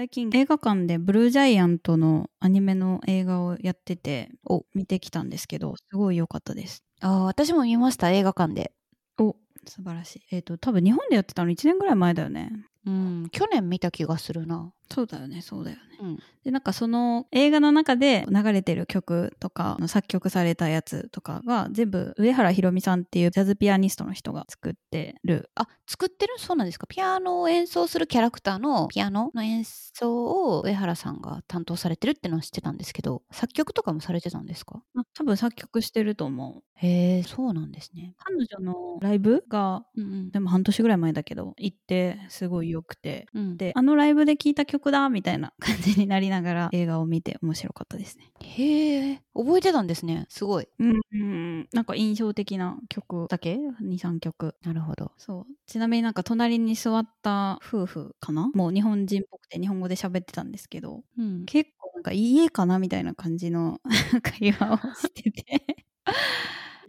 最近映画館でブルージャイアントのアニメの映画をやってて、お見てきたんですけど、すごい良かったです。ああ、私も見ました、映画館で。お素晴らしい。えっ、と、多分日本でやってたの1年ぐらい前だよね。うん、去年見た気がするな。そうだよね、そうだよね。うん。で、なんかその映画の中で流れてる曲とか、作曲されたやつとかが全部上原ひろみさんっていうジャズピアニストの人が作ってる。あ、作ってる？そうなんですか？ピアノを演奏するキャラクターのピアノの演奏を上原さんが担当されてるってのは知ってたんですけど、作曲とかもされてたんですか？あ多分作曲してると思う。へえ、そうなんですね。彼女のライブが、うんうん。でも半年ぐらい前だけど、行ってすごい良くて。うん、で、あのライブで聴いた曲だみたいな感じになりながら 映画を見て面白かったですね。へえ、覚えてたんですね。すごい。うん、うん、なんか印象的な曲だけ ?2、3曲。なるほど。そう。ちなみになんか隣に座った夫婦かな？もう日本人っぽくて日本語で喋ってたんですけど、うん。結構なんか家かな？みたいな感じの 会話をしてて。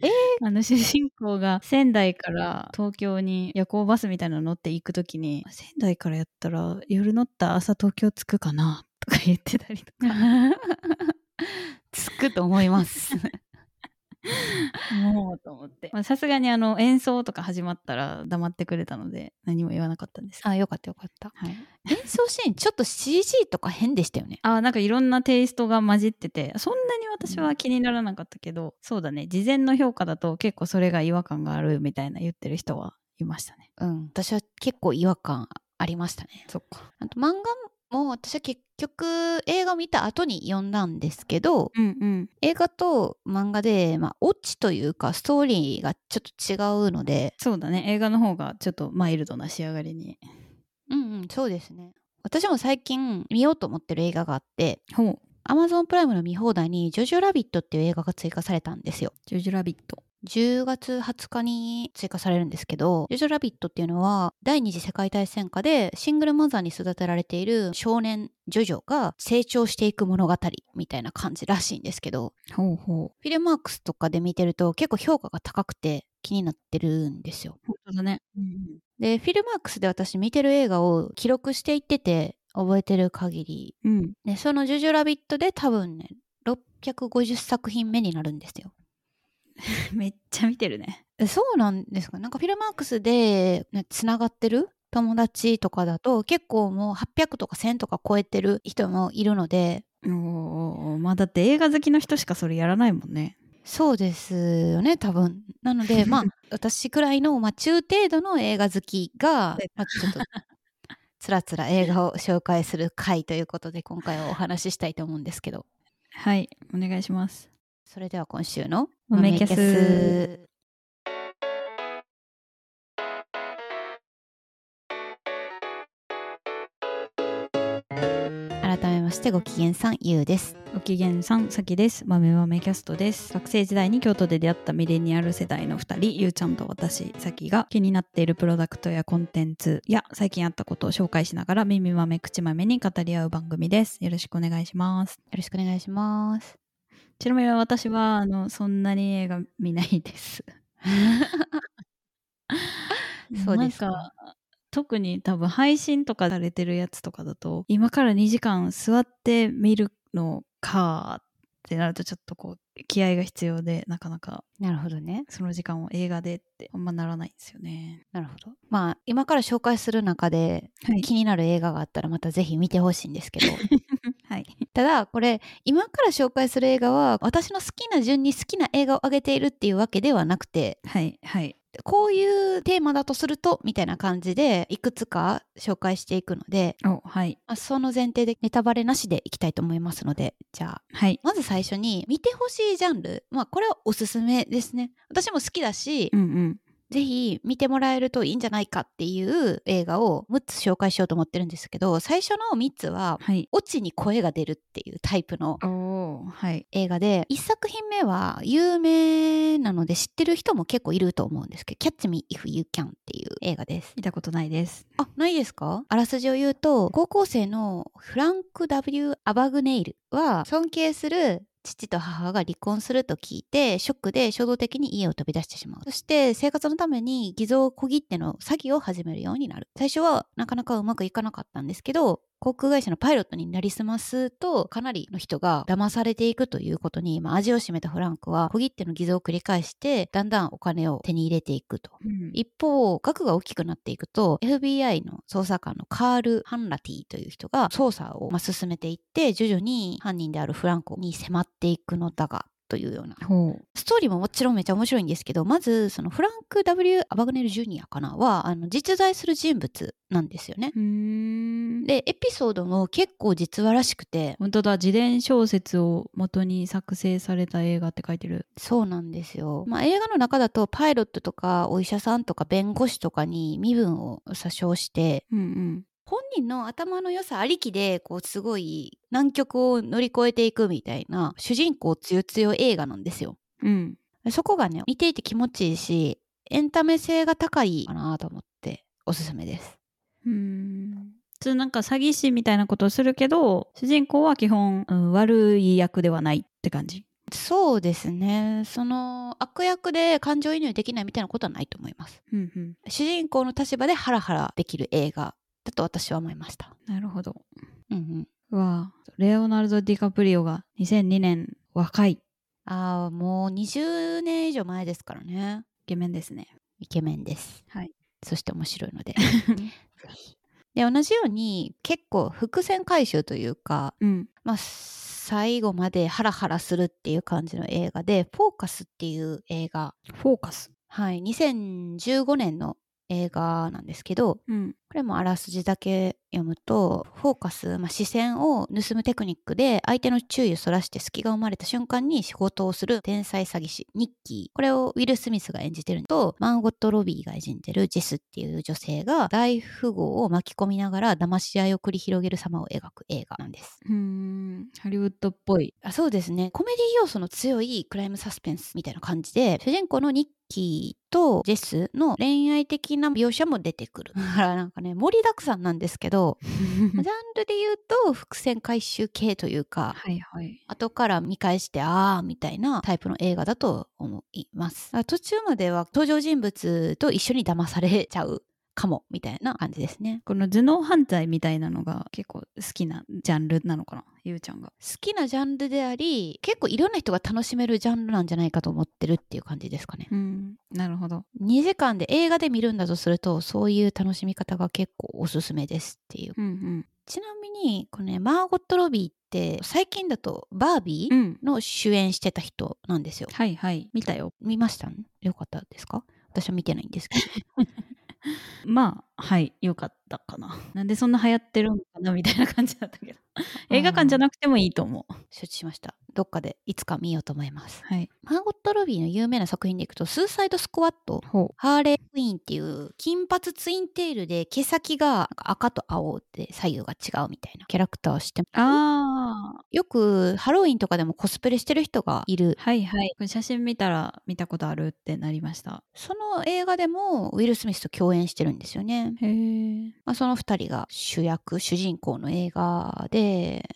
えあの主人公が仙台から東京に夜行バスみたいなの乗って行くときに仙台からやったら夜乗った朝東京着くかなとか言ってたりとか つくと思います。もうと思ってまあさすがにあの演奏とか始まったら黙ってくれたので何も言わなかったんですあ、よかったよかった。はい、演奏シーン、ちょっと CG とか変でしたよね。あなんかいろんなテイストが混じっててそんなに私は気にならなかったけど、そうだね事前の評価だと結構それが違和感があるみたいな言ってる人はいましたねうん。私は結構違和感ありましたね。そっかあと漫画も私は結局映画を見た後に読んだんですけど、うんうん。映画と漫画で、まあ、オチというかストーリーがちょっと違うので、そうだね。映画の方がちょっとマイルドな仕上がりに。うんうん、そうですね。私も最近見ようと思ってる映画があって、ほう。Amazon プライムの見放題にジョジョラビットっていう映画が追加されたんですよ。ジョジョラビット10月20日に追加されるんですけど、ジョジョラビットっていうのは第二次世界大戦下でシングルマザーに育てられている少年ジョジョが成長していく物語みたいな感じらしいんですけど、ほうほう。フィルマークスとかで見てると結構評価が高くて気になってるんですよ。本当だね、うんで、フィルマークスで私見てる映画を記録していってて覚えてる限り、うん、でそのジョジョラビットで多分ね、650作品目になるんですよ。めっちゃ見てるね。えそうなんですか？なんかフィルマークスで、ね、つながってる？友達とかだと結構もう800とか1000とか超えてる人もいるので。おまあだって映画好きの人しかそれやらないもんね。そうですよね多分。なので まあ私くらいの、まあ、中程度の映画好きが、まあ、ちょっとつらつら映画を紹介する回ということで今回はお話ししたいと思うんですけど。はいお願いしますそれでは今週の豆キャス豆キャス。改めましてご機嫌さんゆうです。ご機嫌さんさきです。豆豆キャストです。学生時代に京都で出会ったミレニアル世代の2人ゆうちゃんと私さきが気になっているプロダクトやコンテンツや最近あったことを紹介しながら耳豆口豆に語り合う番組です。よろしくお願いします。よろしくお願いしますちなみに私はあのそんなに映画見ないです。そうですかなんか特に多分配信とかされてるやつとかだと今から2時間座って見るのかってなるとちょっとこう気合が必要でなかなかなるほどね。その時間を映画でってあんまならないんですよね。なるほど。まあ今から紹介する中ではい。気になる映画があったらまたぜひ見てほしいんですけど はい。ただこれ今から紹介する映画は私の好きな順に好きな映画を挙げているっていうわけではなくてはい。はい。こういうテーマだとするとみたいな感じでいくつか紹介していくので、お、はい。まあその前提でネタバレなしでいきたいと思いますのでじゃあはい。まず最初に見てほしいジャンルまあこれはおすすめですね私も好きだし、うんうん。ぜひ見てもらえるといいんじゃないかっていう映画を6つ紹介しようと思ってるんですけど最初の3つははい。オチに声が出るっていうタイプの。映画で1作品目は有名なので知ってる人も結構いると思うんですけど「Catch Me If You Can」っていう映画です。見たことないです。あないですか？あらすじを言うと高校生のフランク・ W・ アバグネイルは尊敬する父と母が離婚すると聞いてショックで衝動的に家を飛び出してしまう。そして生活のために偽造小切手の詐欺を始めるようになる。最初はなかなかうまくいかなかったんですけど航空会社のパイロットになりすますとかなりの人が騙されていくということに、まあ、味を占めたフランクは小切手の偽造を繰り返してだんだんお金を手に入れていくと。うん。一方額が大きくなっていくと FBI の捜査官のカール・ハンラティという人が捜査をまあ進めていって徐々に犯人であるフランコに迫っていくのだがというような。ストーリーももちろんめっちゃ面白いんですけどまずそのフランク・ W・ アバグネル・ジュニアかなはあの実在する人物なんですよね。でエピソードも結構実話らしくて。本当だ自伝小説を元に作成された映画って書いてる。そうなんですよ。まあ、映画の中だとパイロットとかお医者さんとか弁護士とかに身分を詐称してうんうん本人の頭の良さありきでこうすごい難局を乗り越えていくみたいな主人公つよつよ映画なんですよ。うんそこがね見ていて気持ちいいしエンタメ性が高いかなと思っておすすめです。うーん普通なんか詐欺師みたいなことをするけど主人公は基本、うん悪い役ではないって感じそうですねその悪役で感情移入できないみたいなことはないと思います。うんうん主人公の立場でハラハラできる映画だと私は思いました。なるほど。うんうん。レオナルド・ディカプリオが2002年若い。イああもう20年以上前ですからね。ケメンですね。イケメンです。はい。そして面白いので。で同じように結構伏線回収というかうん。まあ最後までハラハラするっていう感じの映画で「フォーカス」っていう映画。フォーカス。はい。2015年の映画なんですけどうんこれもあらすじだけ読むとフォーカス、まあ、視線を盗むテクニックで相手の注意をそらして隙が生まれた瞬間に仕事をする天才詐欺師ニッキー。これをウィル・スミスが演じてるのとマーゴット・ロビーが演じてるジェスっていう女性が大富豪を巻き込みながら騙し合いを繰り広げる様を描く映画なんです。うーん。ハリウッドっぽい。あそうですね。コメディ要素の強いクライムサスペンスみたいな感じで主人公のニッキーとジェスの恋愛的な描写も出てくる。なんかね盛りだくさんなんですけど ジャンルで言うと伏線回収系というかはいはい。後から見返してあーみたいなタイプの映画だと思います。あ途中までは登場人物と一緒に騙されちゃうかもみたいな感じですね。この頭脳犯罪みたいなのが結構好きなジャンルなのかな？ゆうちゃんが。好きなジャンルであり結構いろんな人が楽しめるジャンルなんじゃないかと思ってるっていう感じですかね。うん。なるほど。2時間で映画で見るんだとするとそういう楽しみ方が結構おすすめですっていう。うんうん。ちなみにこのねマーゴット・ロビーって最近だとバービーうん。の主演してた人なんですよ。はいはい。見たよ。見ました？よかったですか？私は見てないんですけど まあはいよかったかな。なんでそんな流行ってるのかなみたいな感じだったけど。映画館じゃなくてもいいと思う。承知しました。どっかでいつか見ようと思います。はい。マーゴット・ロビーの有名な作品でいくとスーサイド・スクワットほハーレークイーンっていう金髪ツインテールで毛先が赤と青で左右が違うみたいな。キャラクターをしてうああよくハロウィンとかでもコスプレしてる人がいる。はいはい。これ写真見たら見たことあるってなりました。その映画でもウィル・スミスと共演してるんですよね、へえまあ、その2人が主役主人公の映画で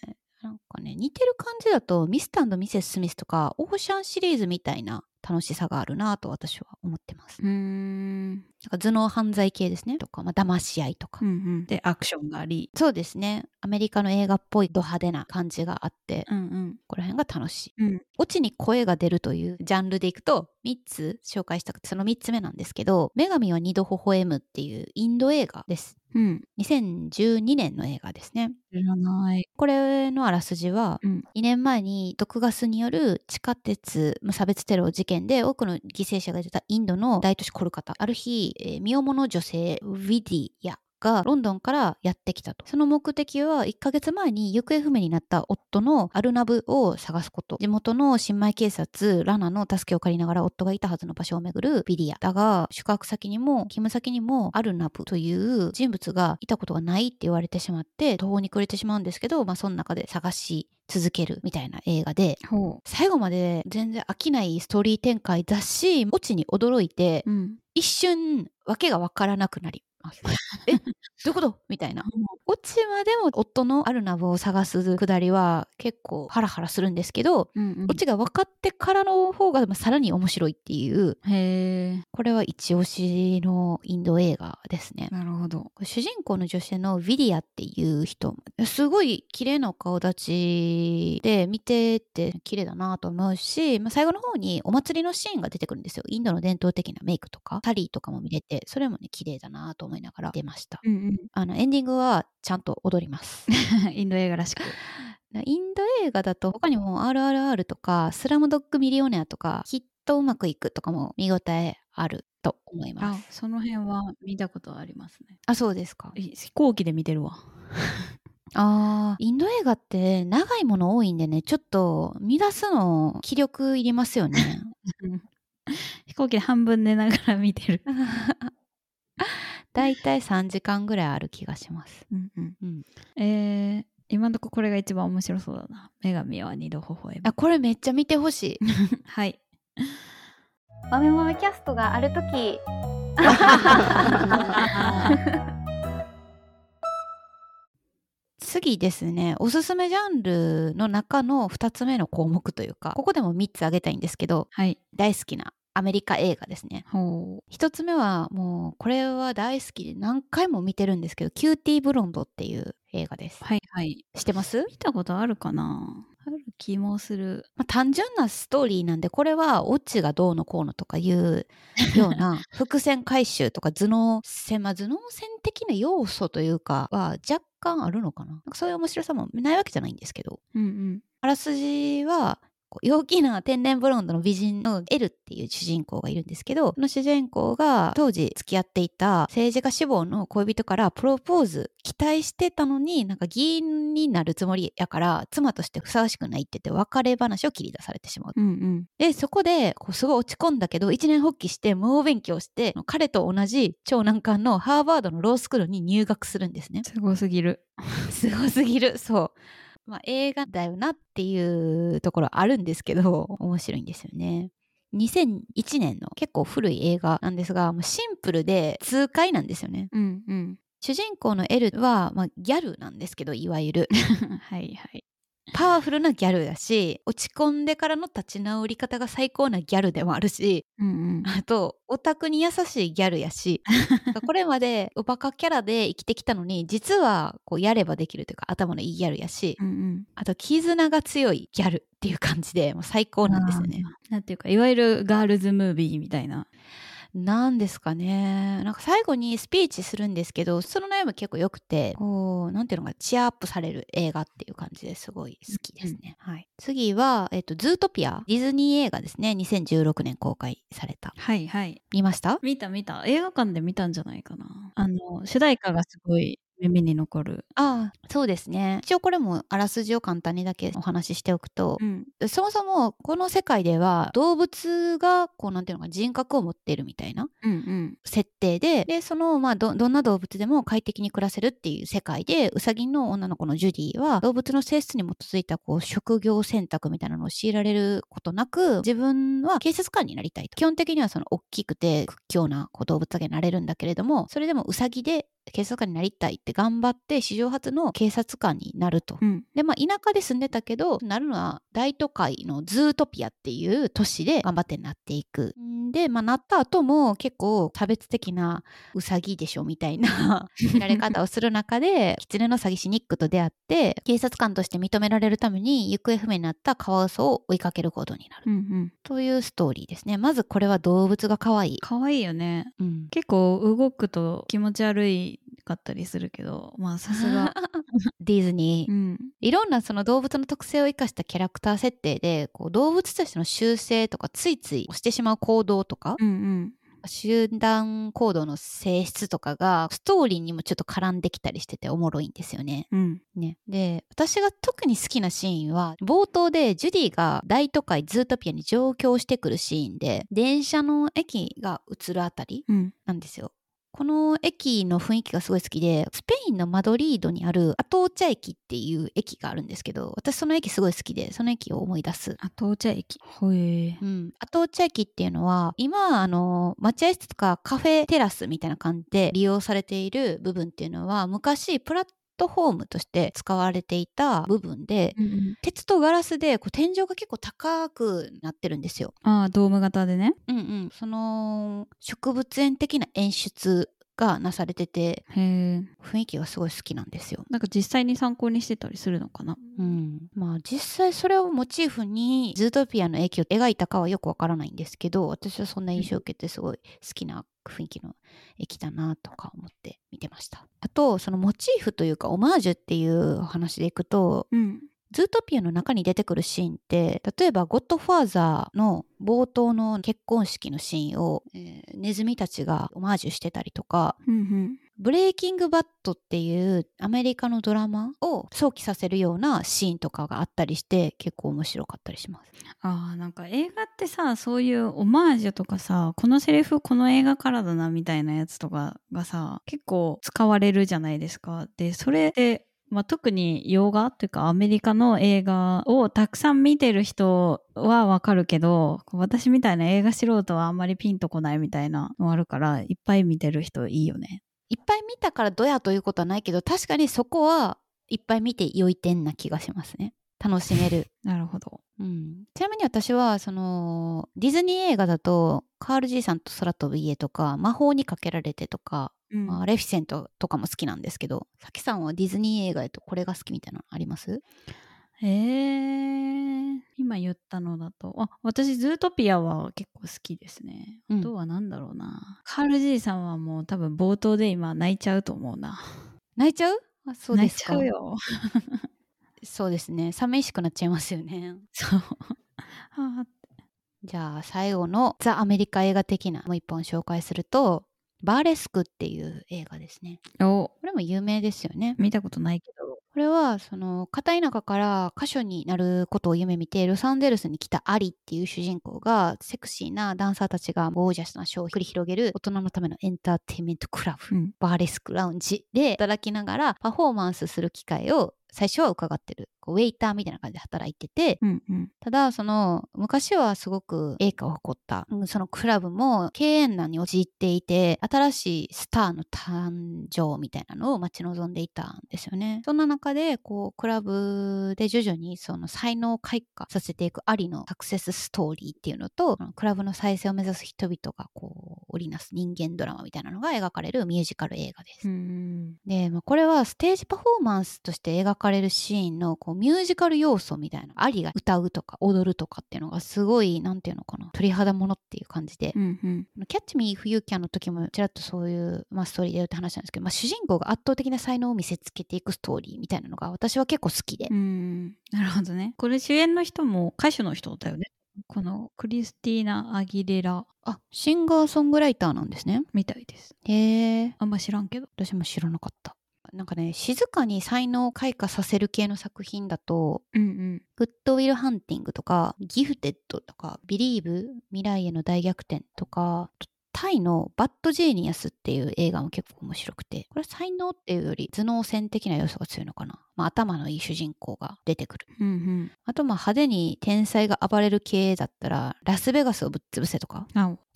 なんかね似てる感じだとミスターミセス・スミスとかオーシャンシリーズみたいな楽しさがあるなと私は思ってます。うーん。なんか頭脳犯罪系ですね。とか、まあ、騙し合いとか、うんうん。でアクションがあり。そうですね。アメリカの映画っぽいド派手な感じがあってうんうん。ここら辺が楽しい。うん。オチに声が出るというジャンルでいくと3つ紹介したくてその3つ目なんですけど「女神は二度微笑む」っていうインド映画です。うん。2012年の映画ですね。知らない。これのあらすじは、うん。2年前に毒ガスによる地下鉄無差別テロ事件で多くの犠牲者が出たインドの大都市コルカタ。ある日、えー身重の女性ウィディアがロンドンからやってきたと。その目的は1ヶ月前に行方不明になった夫のアルナブを探すこと。地元の新米警察ラナの助けを借りながら夫がいたはずの場所をめぐるビディアだが宿泊先にも勤務先にもアルナブという人物がいたことがないって言われてしまって途方に暮れてしまうんですけど、まあ、その中で探し続けるみたいな映画で。ほ最後まで全然飽きないストーリー展開だしオチに驚いてううん。一瞬訳が分からなくなります。えどういうこと？みたいな。オチまでも夫のあるナブを探すくだりは結構ハラハラするんですけど、うんうん。オチが分かってからの方がまあさらに面白いっていう、へえこれは一押しのインド映画ですね。なるほど。主人公の女性のヴィディアっていう人。すごい綺麗なお顔立ちで見てて綺麗だなと思うし、まあ、最後の方にお祭りのシーンが出てくるんですよ。インドの伝統的なメイクとかサリーとかも見れてそれもね綺麗だなと思いながら出ました。うんあのエンディングはちゃんと踊ります。う んインド映画らしく。インド映画だと他にも RRR とかスラムドッグミリオネアとかきっとうまくいくとかも見応えあると思いまあすその辺は見たことありますね。あそうですか。い飛行機で見てるわ。あーインド映画って長いもの多いんでねちょっと見出すの気力いりますよね。飛行機で半分寝ながら見てるだいたい3時間ぐらいある気がします、うんうん。うん、えー、今のとここれが一番面白そうだな。女神は二度微笑むあこれめっちゃ見てほしい。はい。豆豆キャストがある時。次ですね。おすすめジャンルの中の2つ目の項目というかここでも3つ挙げたいんですけどはい。大好きなアメリカ映画ですね。ほ一つ目はもうこれは大好きで何回も見てるんですけどキューティーブロンドっていう映画です。うはいはい。知ってます？見たことあるかな？ある気もする。まあ、単純なストーリーなんでこれはオチがどうのこうのとかいうような 伏線回収とか頭脳戦、まあ、頭脳戦的な要素というかは若干あるのかな？なんかそういう面白さもないわけじゃないんですけど。うんうん。あらすじは陽気な天然ブロンドの美人のエルっていう主人公がいるんですけどこの主人公が当時付き合っていた政治家志望の恋人からプロポーズ期待してたのになんか議員になるつもりやから妻としてふさわしくないって言って別れ話を切り出されてしまう。うんうんでそこでこうすごい落ち込んだけど一年発起して猛勉強して彼と同じ超難関のハーバードのロースクールに入学するんですね。すごすぎる すごすぎるそう。まあ、映画だよなっていうところあるんですけど 面白いんですよね。2001年の結構古い映画なんですがもうシンプルで痛快なんですよね。うんうん主人公のエルは、まあ、ギャルなんですけどいわゆる はいはいパワフルなギャルだし落ち込んでからの立ち直り方が最高なギャルでもあるしうんうん。あとオタクに優しいギャルやしこれまで おバカキャラで生きてきたのに実はこうやればできるというか頭のいいギャルやしうんうん。あと絆が強いギャルっていう感じでもう最高なんですよね。なんていうかいわゆるガールズムービーみたいななんですかね。なんか最後にスピーチするんですけどその悩み結構良くてこうなんていうのかチアアップされる映画っていう感じですごい好きですね。はい、次は、えっと、ズートピア。ディズニー映画ですね。2016年公開された。はいはい。見ました？見た見た。映画館で見たんじゃないかな。あの主題歌がすごい耳に残る。ああそうですね。一応これもあらすじを簡単にだけお話ししておくと、うん。そもそもこの世界では動物がこうなんていうのか人格を持っているみたいなうんうん。設定ででそのまあどどんな動物でも快適に暮らせるっていう世界でウサギの女の子のジュディは動物の性質に基づいたこう職業選択みたいなのを強いられることなく自分は警察官になりたいと。基本的にはその大きくて屈強なこう動物だけになれるんだけれどもそれでもウサギで警察官になりたいって頑張って史上初の警察官になると。うんでまあ田舎で住んでたけどなるのは大都会のズートピアっていう都市で頑張ってなっていく。んでまあなった後も結構差別的なウサギでしょみたいな 見られ方をする中で狐の詐欺師ニックと出会って警察官として認められるために行方不明になったカワウソを追いかけることになる。うんうんというストーリーですね。まずこれは動物が可愛い。可愛いよねうん結構動くと気持ち悪いかったりするけどまあさすが ディズニーう。んいろんなその動物の特性を生かしたキャラクター設定でこう動物としての習性とかついついしてしまう行動とか、うんうん集団行動の性質とかがストーリーにもちょっと絡んできたりしてておもろいんですよね。うんねで私が特に好きなシーンは冒頭でジュディが大都会ズートピアに上京してくるシーンで電車の駅が映るあたりうんなんですよ。この駅の雰囲気がすごい好きで、スペインのマドリードにあるアトーチャ駅っていう駅があるんですけど、私その駅すごい好きで、その駅を思い出す。あ、到着駅。ほえ。うん。アトーチャ駅っていうのは、今、あの、待合室とかカフェテラスみたいな感じで利用されている部分っていうのは、昔、プラットフォームとして使われていた部分で、うんうん。鉄とガラスでこう天井が結構高くなってるんですよ。ああ、ドーム型でね。うんうん。その植物園的な演出がなされてて。雰囲気がすごい好きなんですよ。なんか実際に参考にしてたりするのかな？うん、まあ実際それをモチーフにズートピアの駅を描いたかはよくわからないんですけど私はそんな印象を受けてすごい好きな雰囲気の駅だなとか思って見てましたあとそのモチーフというかオマージュっていう話でいくとうん。ズートピアの中に出てくるシーンって例えば「ゴッドファーザー」の冒頭の結婚式のシーンを、えーネズミたちがオマージュしてたりとかうんうん。ブレイキング・バッドっていうアメリカのドラマを想起させるようなシーンとかがあったりして結構面白かったりします。ああ、なんか映画ってさ、そういうオマージュとかさ、このセリフこの映画からだなみたいなやつとかがさ、結構使われるじゃないですか。で、それで、まあ、特に洋画というかアメリカの映画をたくさん見てる人はわかるけど、私みたいな映画素人はあんまりピンとこないみたいなのあるから、いっぱい見てる人いいよね。いっぱい見たからどやということはないけど確かにそこはいっぱい見て良い点な気がしますね。楽しめる。なるほど。うん、ちなみに私はそのディズニー映画だとカール爺さんと空飛ぶ家とか魔法にかけられてとか、うんまあ、レフィセントとかも好きなんですけどさきさんはディズニー映画だとこれが好きみたいなのあります？えー、今言ったのだと、あ、私、ズートピアは結構好きですね。うんあとは何だろうな。カール爺さんはもう多分冒頭で今泣いちゃうと思うな。泣いちゃう？あそうですかちゃうよ。そうですね寂しくなっちゃいますよねそう。あじゃあ最後のザ・アメリカ映画的なもう一本紹介するとバーレスクっていう映画ですねこれも有名ですよね見たことないけど。これはその片田舎から歌手になることを夢見てロサンゼルスに来たアリっていう主人公がセクシーなダンサーたちがゴージャスなショーを繰り広げる大人のためのエンターテインメントクラブ、うん。バーレスクラウンジで働きながらパフォーマンスする機会を最初は伺ってるこうウェイターみたいな感じで働いててうんうん。ただその昔はすごく栄華を誇ったうんそのクラブも経営難に陥っていて新しいスターの誕生みたいなのを待ち望んでいたんですよねそんな中でこうクラブで徐々にその才能を開花させていくありのサクセスストーリーっていうのとクラブの再生を目指す人々がこう織りなす人間ドラマみたいなのが描かれるミュージカル映画ですうん。で、まあ、これはステージパフォーマンスとして描かれるシーンのこうミュージカル要素みたいなアリが歌うとか踊るとかっていうのがすごいなんていうのかな鳥肌ものっていう感じで、うんうん。キャッチミーフユーキャンの時もちらっとそういう、まあ、ストーリーでやるって話なんですけど、まあ、主人公が圧倒的な才能を見せつけていくストーリーみたいなのが私は結構好きで、うん。なるほどね。これ主演の人も歌手の人だよね。このクリスティーナ・アギレラあシンガーソングライターなんですねみたいです。へえあんま知らんけど。私も知らなかったなんかね静かに才能を開花させる系の作品だとうんうん。グッドウィル・ハンティングとか、ギフテッドとか、ビリーブ、未来への大逆転とか、タイのバッド・ジーニアスっていう映画も結構面白くて、これは才能っていうより頭脳戦的な要素が強いのかな。まあ頭のいい主人公が出てくる。うんあとまあ派手に天才が暴れる系だったら、ラスベガスをぶっ潰せとか、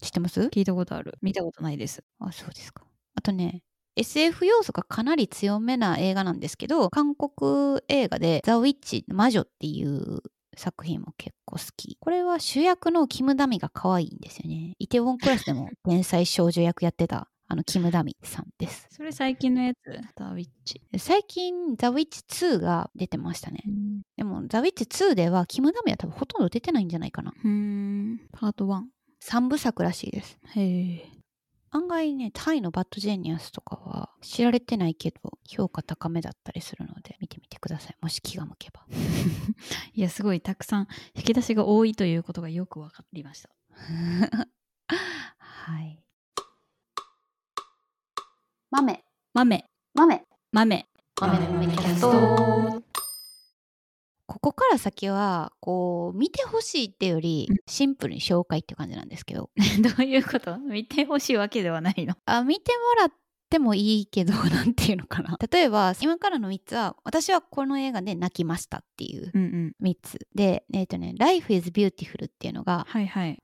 知ってます？聞いたことある。見たことないです。あ、そうですか。あとね、SF 要素がかなり強めな映画なんですけど、韓国映画でザ・ウィッチ魔女っていう作品も結構好き。これは主役のキム・ダミが可愛いんですよね。イテウォンクラスでも天才少女役やってたあのキム・ダミさんです。それ最近のやつ？ダーウィッチ。最近ザ・ウィッチ2が出てましたね。うん。でもザ・ウィッチ2ではキム・ダミは多分ほとんど出てないんじゃないかな。うん。パート1。3部作らしいです。へえ。案外ね、タイのバッドジェニアスとかは知られてないけど、評価高めだったりするので、見てみてください。もし気が向けば。いや、すごいたくさん引き出しが多いということがよくわかりました。はい。豆、豆、豆、豆。豆のキャスト。ここから先はこう見てほしいっていうよりうん。シンプルに紹介って感じなんですけど。どういうこと？見てほしいわけではないの？あ見てもらってもいいけど なんていうのかな例えば今からの3つは私はこの映画で泣きましたっていううんうん。3つでえっ、とね「Life is Beautiful」っていうのが。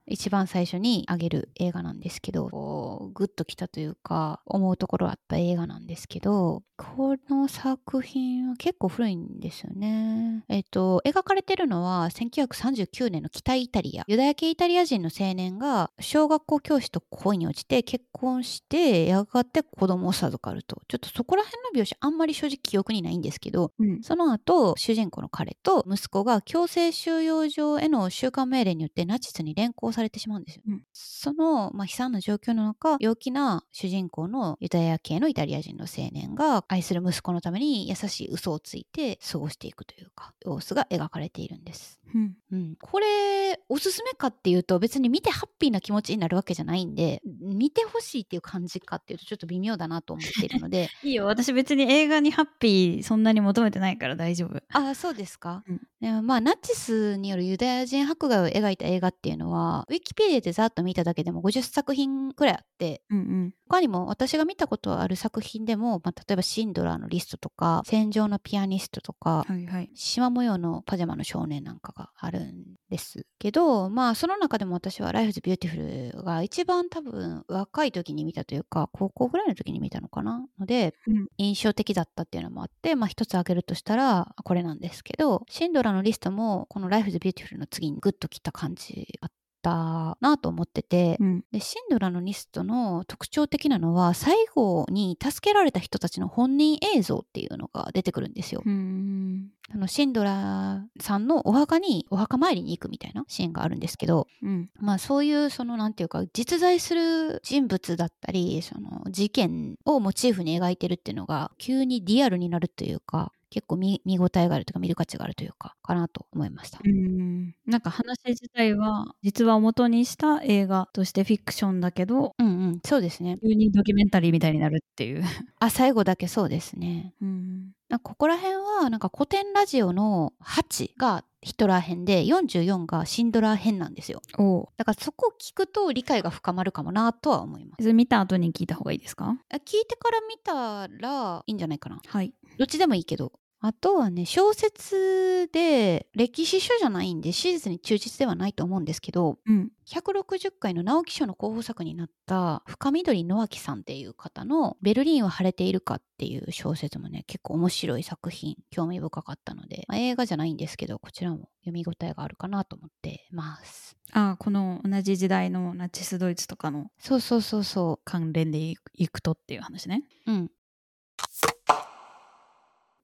一番最初にあげる映画なんですけどこうグッときたというか思うところあった映画なんですけどこの作品は結構古いんですよね。えっ、と描かれてるのは1939年の北イタリアユダヤ系イタリア人の青年が小学校教師と恋に落ちて結婚してやがて子供を授かるとちょっとそこら辺の描写あんまり正直記憶にないんですけどうん。その後、主人公の彼と息子が強制収容所への収監命令によってナチスに連行されてしまうんですよ。うんその、まあ、悲惨な状況の中、陽気な主人公のユダヤ系のイタリア人の青年が愛する息子のために優しい嘘をついて過ごしていくというか、様子が描かれているんです。うん。うん、これおすすめかっていうと別に見てハッピーな気持ちになるわけじゃないんで見てほしいっていう感じかっていうとちょっと微妙だなと思っているので いいよ。私別に映画にハッピーそんなに求めてないから大丈夫。あそうですか、うんでもまあナチスによるユダヤ人迫害を描いた映画っていうのはウィキペディアでざっと見ただけでも50作品くらいあってうんうん。他にも私が見たことある作品でも、まあ、例えばシンドラーのリストとか戦場のピアニストとかはいはい。縞模様のパジャマの少年なんかがあるんですけどまあその中でも私は「Life is Beautiful」が一番多分若い時に見たというか高校ぐらいの時に見たのかな？ので、うん。印象的だったっていうのもあってまあ一つ挙げるとしたらこれなんですけどシンドラのリストもこの「Life is Beautiful」の次にグッときた感じあったなと思ってて、うん。でシンドラのリストの特徴的なのは最後に助けられた人たちの本人映像っていうのが出てくるんですよ。うん。あのシンドラさんのお墓にお墓参りに行くみたいなシーンがあるんですけどうん。まあそういうそのなんていうか実在する人物だったりその事件をモチーフに描いてるっていうのが急にリアルになるというか結構見見応えがあるというか見る価値があるというかかなと思いました。うん。なんか話自体は実話を元にした映画としてフィクションだけど、うんうんそうですね。急にドキュメンタリーみたいになるっていう。あ最後だけそうですね。うん。ここら辺はなんか古典ラジオの8がヒトラー編で44がシンドラー編なんですよ。おだからそこを聞くと理解が深まるかもなとは思います。見た後に聞いた方がいいですか？あ聞いてから見たらいいんじゃないかな。はい。どっちでもいいけど。あとはね、小説で歴史書じゃないんで史実に忠実ではないと思うんですけど、うん。160回の直木賞の候補作になった深緑野脇さんっていう方の「ベルリンは晴れているか」っていう小説もね結構面白い作品興味深かったので、まあ映画じゃないんですけどこちらも読み応えがあるかなと思ってますああ、この同じ時代のナチスドイツとかのそうそうそうそ関連でいいくとっていう話ね。ううん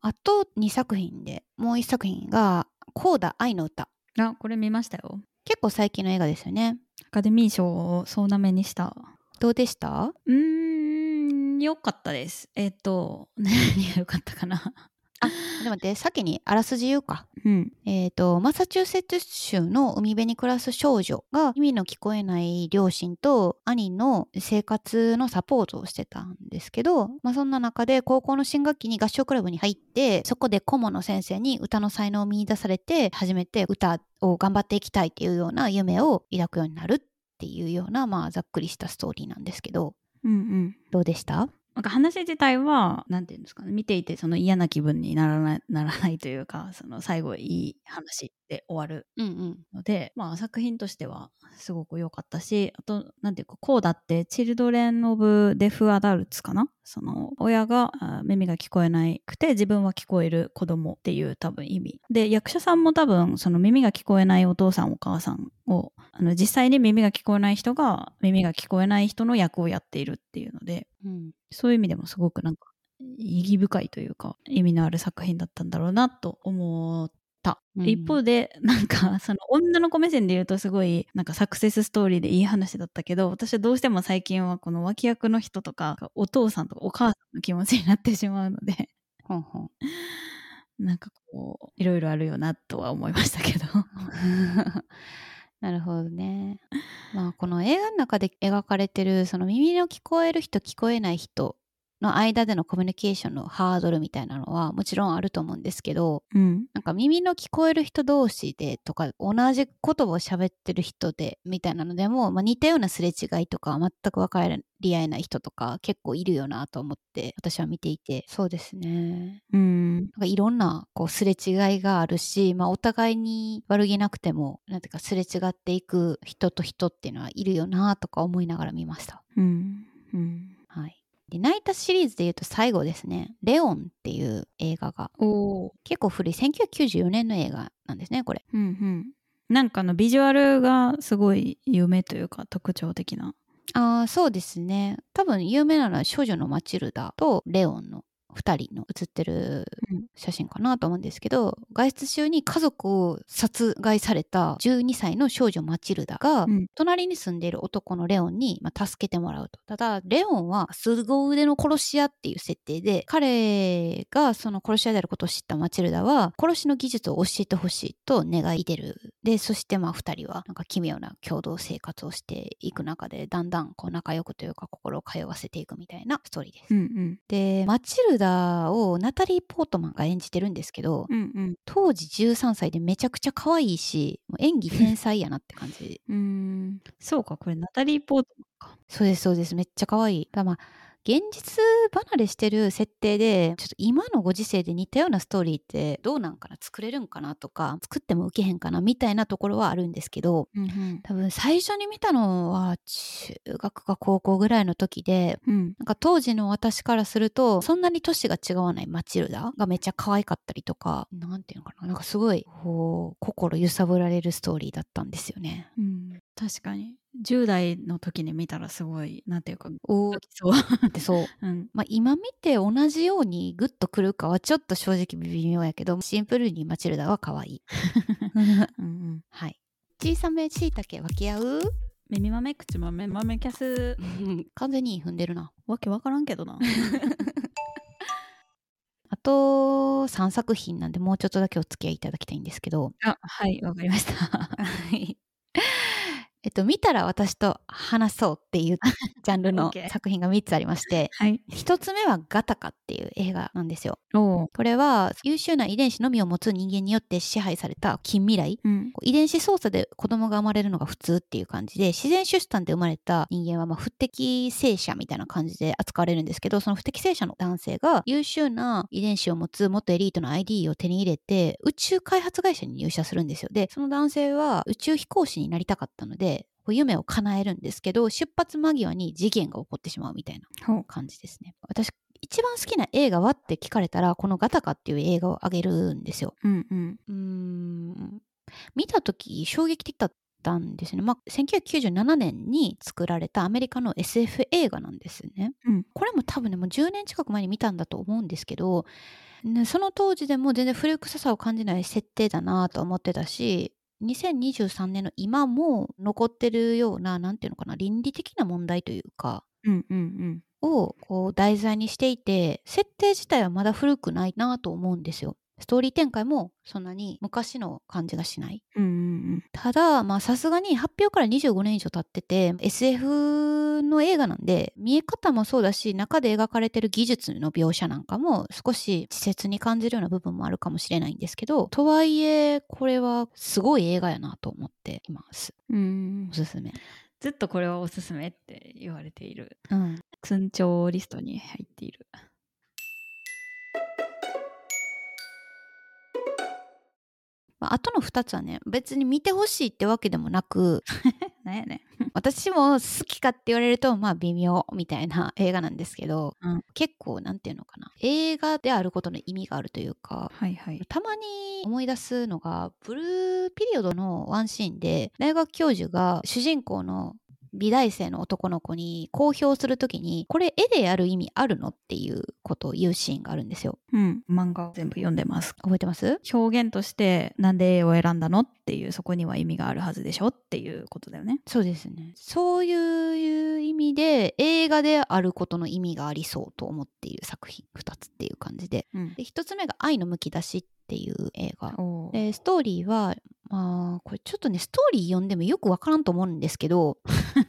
あと2作品でもう1作品が「コーダ愛の歌あ、これ見ましたよ。」結構最近の映画ですよねアカデミー賞を総なめにした。どうでした？うーん、よかったです。えっ、と、何がよかったかな。あでも待って先にあらすじ言うかうん。えー、とマサチューセッツ州の海辺に暮らす少女が耳の聞こえない両親と兄の生活のサポートをしてたんですけど、まあ、そんな中で高校の新学期に合唱クラブに入ってそこで顧問の先生に歌の才能を見出されて初めて歌を頑張っていきたいっていうような夢を抱くようになるっていうような、まあ、ざっくりしたストーリーなんですけどうんうん。どうでした？なんか話自体は、なんていうんですかね、見ていてその嫌な気分にならないならないというか、その最後いい話で終わるうんうん。ので、まあ作品としてはすごく良かったし、あと、なんていうか、こうだって、チルドレン・オブ・デフ・アダルツかな？その、親があ耳が聞こえなくて、自分は聞こえる子供っていう多分意味。で、役者さんも多分、その耳が聞こえないお父さんお母さんを、あの、実際に耳が聞こえない人が、耳が聞こえない人の役をやっているっていうので、うん。そういう意味でもすごくなんか意義深いというか意味のある作品だったんだろうなと思った。うん一方で なんかその女の子目線で言うとすごいなんかサクセスストーリーでいい話だったけど私はどうしても最近はこの脇役の人とかお父さんとかお母さんの気持ちになってしまうのでほんほん なんかこういろいろあるよなとは思いましたけど。なるほどね。まあこの映画の中で描かれてるその耳の聞こえる人聞こえない人の間でのコミュニケーションのハードルみたいなのはもちろんあると思うんですけどうん。なんか耳の聞こえる人同士でとか同じ言葉を喋ってる人でみたいなのでも、まあ、似たようなすれ違いとか全く分かり合えない人とか結構いるよなと思って私は見ていて。そうですね。うん。なんかいろんなこうすれ違いがあるし、まあ、お互いに悪気なくてもなんていうかすれ違っていく人と人っていうのはいるよなとか思いながら見ました。うん。うん。はい、で泣いたシリーズで言うと最後ですね「レオン」っていう映画が。結構古い。1994年の映画なんですねこれ。うんうん。なんかあのビジュアルがすごい有名というか特徴的な。ああそうですね。多分有名なのは「少女のマチルダ」と「レオン」の2人の写ってるうん。写真かなと思うんですけど外出中に家族を殺害された12歳の少女マチルダが、うん。隣に住んでいる男のレオンに、まあ、助けてもらうと。ただレオンは凄腕の殺し屋っていう設定で彼がその殺し屋であることを知ったマチルダは殺しの技術を教えてほしいと願い出る。でそしてまあ2人はなんか奇妙な共同生活をしていく中でだんだんこう仲良くというか心を通わせていくみたいなストーリーです。うんうん。でマチルダをナタリー・ポートマンが演じてるんですけど、うん当時13歳でめちゃくちゃ可愛いし演技 天才やなって感じ。うん。うんそうかこれナタリー・ポートマンか。そうですそうです。めっちゃ可愛い。だまあ現実離れしてる設定でちょっと今のご時世で似たようなストーリーってどうなんかな？作れるんかな？とか作っても受けへんかな？みたいなところはあるんですけどうん多分最初に見たのは中学か高校ぐらいの時でうん。なんか当時の私からするとそんなに年が違わないマチルダがめっちゃ可愛かったりとかなんていうのかな？なんかすごいこう心揺さぶられるストーリーだったんですよね。うん確かに。10代の時に見たらすごいなんていうかおドキそう。で そう。うん。まあ、今見て同じようにグッとくるかはちょっと正直微妙やけどシンプルにマチルダは可愛い。うんうん。はい。小さめしいたけ分け合う？耳豆口豆豆キャス。完全に踏んでるな。わけわからんけどな。あと3作品なんでもうちょっとだけお付き合いいただきたいんですけど。あはいわかりました。はいえっと見たら私と話そうっていうジャンルの 作品が3つありましてはい。1つ目はガタカっていう映画なんですよ。おこれは優秀な遺伝子のみを持つ人間によって支配された近未来。うん。遺伝子操作で子供が生まれるのが普通っていう感じで自然出産で生まれた人間はまあ不適正者みたいな感じで扱われるんですけどその不適正者の男性が優秀な遺伝子を持つ元エリートの ID を手に入れて宇宙開発会社に入社するんですよ。でその男性は宇宙飛行士になりたかったので夢を叶えるんですけど出発間際に事件が起こってしまうみたいな感じですね。私一番好きな映画はって聞かれたらこのガタカっていう映画をあげるんですよ。うんうん。ん。見た時衝撃的だったんですね。まあ、1997年に作られたアメリカの SF 映画なんですね。うん。これも多分ねもう10年近く前に見たんだと思うんですけど、ね、その当時でも全然古臭さを感じない設定だなと思ってたし2023年の今も残ってるような何ていうのかな倫理的な問題というかうんうんをこう題材にしていて設定自体はまだ古くないなと思うんですよ。ストーリー展開もそんなに昔の感じがしない。うんうんただまあさすがに発表から25年以上経ってて SF の映画なんで見え方もそうだし中で描かれてる技術の描写なんかも少し稚拙に感じるような部分もあるかもしれないんですけどとはいえこれはすごい映画やなと思っています。うんうん。おすすめ。ずっとこれはおすすめって言われている。うん。寸長リストに入っているまあ、あとの2つはね別に見てほしいってわけでもなく なんやね私も好きかって言われるとまあ微妙みたいな映画なんですけど、うん。結構なんていうのかな。映画であることの意味があるというかはいはい。たまに思い出すのがブルーピリオドのワンシーンで大学教授が主人公の美大生の男の子に公表するときにこれ絵でやる意味あるのっていうことを言うシーンがあるんですよ。うん。漫画を全部読んでます。覚えてます？表現としてなんで絵を選んだのっていうそこには意味があるはずでしょっていうことだよね。そうですね。そういう意味で映画であることの意味がありそうと思っている作品2つっていう感じで。うん。で1つ目が「愛のむき出し」っていう映画。でストーリーはまあこれちょっとねストーリー読んでもよくわからんと思うんですけど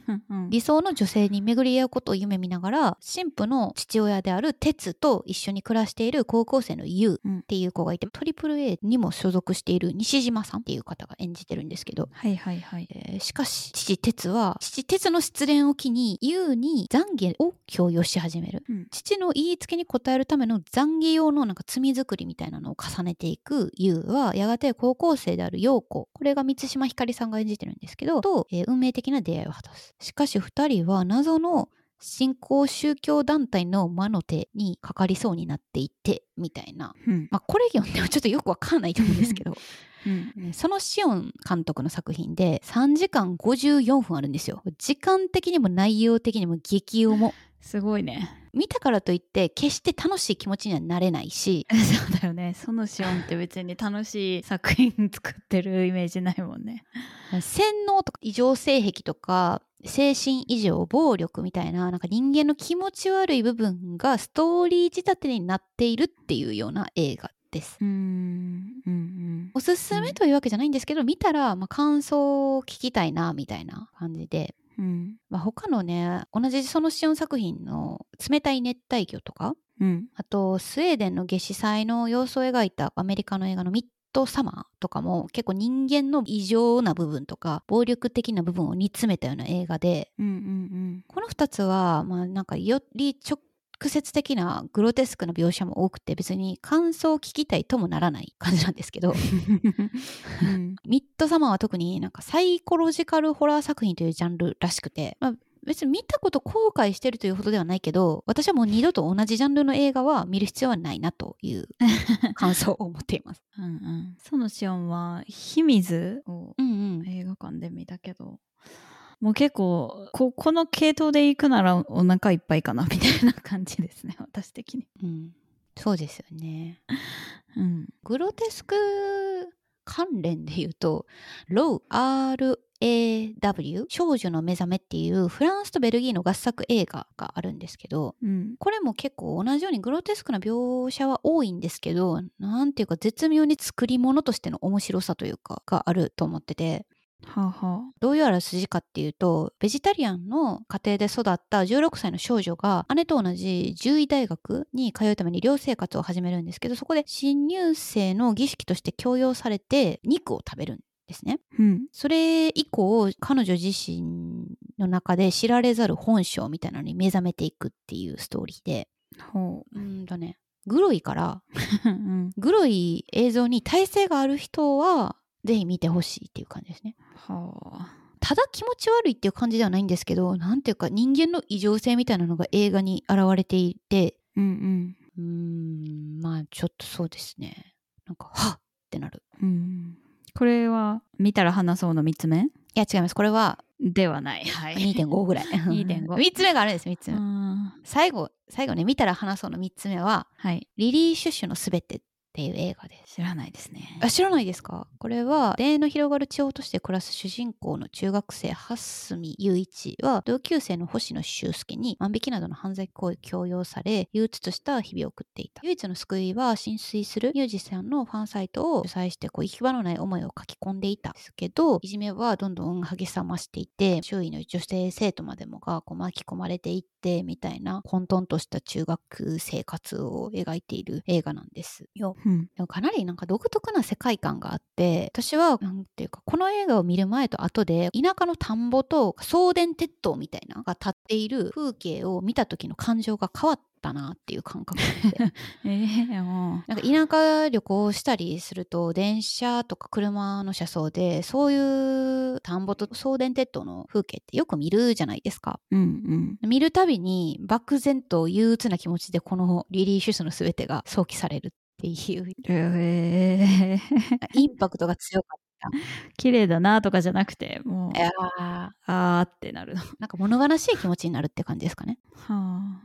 うん。うん理想の女性に巡り合うことを夢見ながら神父の父親である哲と一緒に暮らしている高校生のユウうん。っていう子がいて、トリプル A にも所属している西島さんっていう方が演じてるんですけど、はいはいはい。えーしかし父哲は父哲の失恋を機にユウに懺悔を強要し始める。うん。父の言いつけに応えるための懺悔用のなんか罪作りみたいなのを重ねていくユウはやがて高校生である陽子これが満島ひかりさんが演じてるんですけどと、えー運命的な出会いを果たすしかし二人は謎の新興宗教団体の魔の手にかかりそうになっていてみたいなうんまあこれ読んでもちょっとよくわかんないと思うんですけど うんねそのシオン監督の作品で3時間54分あるんですよ。時間的にも内容的にも激重も。すごいね。見たからといって決して楽しい気持ちにはなれないし、そうだよね。そのシオンって別に楽しい作品作ってるイメージないもんね。洗脳とか異常性癖とか精神異常、暴力みたいななんか人間の気持ち悪い部分がストーリー仕立てになっているっていうような映画です。うんうんうんおすすめというわけじゃないんですけど、見たらまあ感想を聞きたいなみたいな感じでうん。まあ、他のね同じそのシオン作品の「冷たい熱帯魚」とかうん。あとスウェーデンの夏至祭の様子を描いたアメリカの映画の「ミッドサマー」とかも結構人間の異常な部分とか暴力的な部分を煮詰めたような映画でうんうんこの2つはまあなんかより直接的なグロテスクな描写も多くて別に感想を聞きたいともならない感じなんですけど。うん。ミッドサマーは特になんかサイコロジカルホラー作品というジャンルらしくて、まあ、別に見たこと後悔してるというほどではないけど私はもう二度と同じジャンルの映画は見る必要はないなという感想を持っています。うんうん。そのシオンは秘密をうんうん、映画館で見たけどもう結構ここの系統で行くならお腹いっぱいかな みたいな感じですね 私的に。うん、そうですよね。うんグロテスク関連で言うと、ロー RAW 少女の目覚めっていうフランスとベルギーの合作映画があるんですけど、うんこれも結構同じようにグロテスクな描写は多いんですけど、なんていうか絶妙に作り物としての面白さというかがあると思ってて、はあはどういうあらすじかっていうと、ベジタリアンの家庭で育った16歳の少女が姉と同じ獣医大学に通うために寮生活を始めるんですけど、そこで新入生の儀式として強要されて肉を食べるんですね。うん。それ以降、彼女自身の中で知られざる本性みたいなのに目覚めていくっていうストーリーで、ほう。ーんとね、グロいから、う うん。グロい映像に耐性がある人は、ぜひ見てほしいっていう感じですね。はあただ気持ち悪いっていう感じではないんですけど、なんていうか人間の異常性みたいなのが映画に現れていて、うんうーん、まあちょっとそうですね。なんか、はっってなる。うんうんこれは見たら話そうの3つ目？いや違います。これはではないはい2.5ぐらい。2.5 3 つ目があるんです、3つ目。うん最後、最後ね、見たら話そうの3つ目は、はいリリー・シュッシュのすべてっていう映画です。知らないですね。あ知らないですか？これは田園の広がる地方として暮らす主人公の中学生蓮見雄一は同級生の星野修介に万引きなどの犯罪行為を強要され憂鬱とした日々を送っていた。唯一の救いは浸水するミュージシャンのファンサイトを主催してこう行き場のない思いを書き込んでいたんですけどいじめはどんどん激しさを増していて周囲の女性生徒までもがこう巻き込まれていってみたいな混沌とした中学生活を描いている映画なんですよ。うん。でもかなりなんか独特な世界観があって私はなんていうかこの映画を見る前と後で田舎の田んぼと送電鉄塔みたいなのが立っている風景を見た時の感情が変わったなっていう感覚 ええもなんか田舎旅行したりすると電車とか車の車窓でそういう田んぼと送電鉄塔の風景ってよく見るじゃないですか。ううん。見るたびに漠然と憂鬱な気持ちでこのリリー・シュスの全てが想起されるっていう。うんえ。えインパクトが強かった。綺麗だなとかじゃなくてもう。あーってなるの。は なんか物悲しい気持ちになるって感じですかね。あ。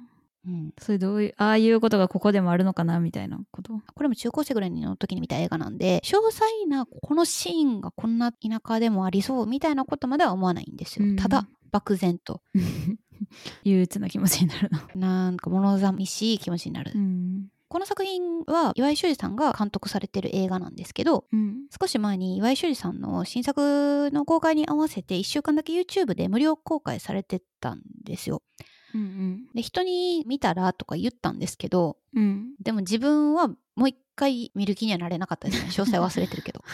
うん、それどういうああいうことがここでもあるのかなみたいなこと？これも中高生ぐらいの時に見た映画なんで詳細なこのシーンがこんな田舎でもありそうみたいなことまでは思わないんですよ。うん。ただ漠然と。憂鬱な気持ちになるの。なんか物寂しい気持ちになる。うんこの作品は岩井修司さんが監督されてる映画なんですけどうん。少し前に岩井修司さんの新作の公開に合わせて1週間だけ YouTube で無料公開されてたんですよ。うんで人に見たらとか言ったんですけどうん。でも自分はもう一回見る気にはなれなかったですね。詳細忘れてるけど。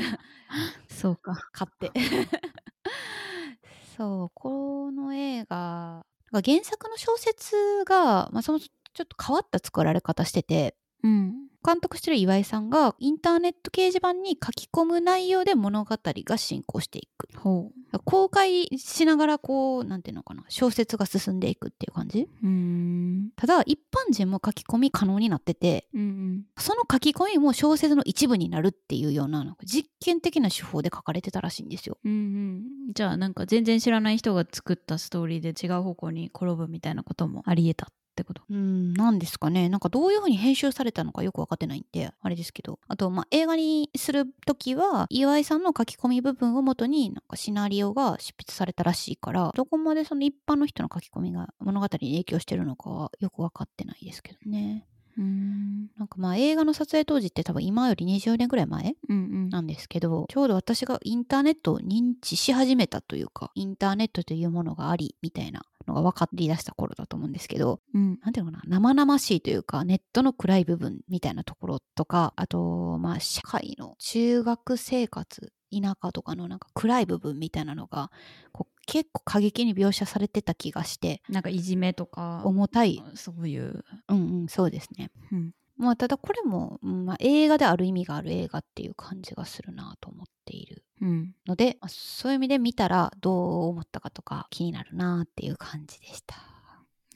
そうか。買って。そうこの映画原作の小説が、まあ、そのちょっと変わった作られ方しててうん。監督してる岩井さんがインターネット掲示板に書き込む内容で物語が進行していく。ほ公開しながらこうなんていうのかな小説が進んでいくっていう感じ。ううん。ただ一般人も書き込み可能になっててうんその書き込みも小説の一部になるっていうような実験的な手法で書かれてたらしいんですよ。うんうん。じゃあなんか全然知らない人が作ったストーリーで違う方向に転ぶみたいなこともありえたってこと？うん、なんですかね。なんかどういうふうに編集されたのかよく分かってないんで、あれですけど。あと、まあ、映画にするときは、岩井さんの書き込み部分をもとに、なんかシナリオが執筆されたらしいから、どこまでその一般の人の書き込みが物語に影響してるのかはよく分かってないですけどね。うんなんかまあ映画の撮影当時って多分今より20年ぐらい前うんなんですけど、ちょうど私がインターネットを認知し始めたというか、インターネットというものがあり、みたいなのが分かり出した頃だと思うんですけど、うんなんていうのかな、生々しいというか、ネットの暗い部分みたいなところとか、あと、まあ、社会の中学生活、田舎とかのなんか暗い部分みたいなのが、こう結構過激に描写されてた気がして、なんかいじめとか重たい。そういう、うんうん、そうですね。うんまあ、ただこれも、うんまあ、映画である意味がある映画っていう感じがするなと思っているうん、ので、まあそういう意味で見たらどう思ったかとか気になるなっていう感じでした。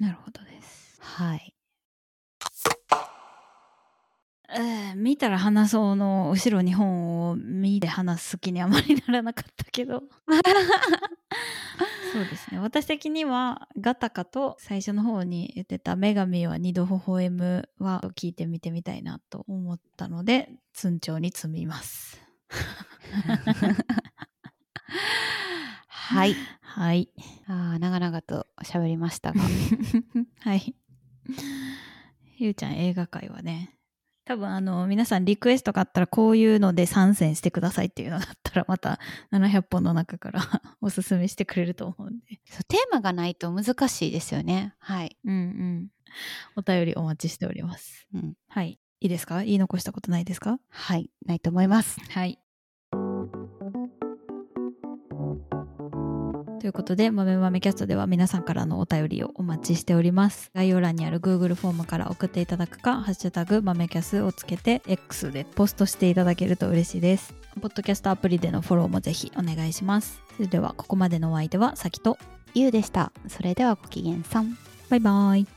なるほどです、はい。えー見たら話そうの後ろに本を見て話す気にあまりならなかったけど。そうですね。私的にはガタカと最初の方に言ってた「女神は二度微笑む」は聞いてみてみたいなと思ったので通帳に積みます。はい。はい。あー長々と喋りましたが。はい。ゆうちゃん映画界はね多分あの皆さんリクエストがあったらこういうので参戦してくださいっていうのがあったらまた700本の中から おすすめしてくれると思うんでそうテーマがないと難しいですよね。はい。うんうんお便りお待ちしておりますうん。はいいいですか？言い残したことないですか？はい。ないと思います。はいということで、豆豆キャストでは皆さんからのお便りをお待ちしております。概要欄にある Google フォームから送っていただくか、ハッシュタグ豆キャスをつけて X でポストしていただけると嬉しいです。ポッドキャストアプリでのフォローもぜひお願いします。それではここまでのお相手はさきと、ゆうでした。それではごきげんさん。バイバイ。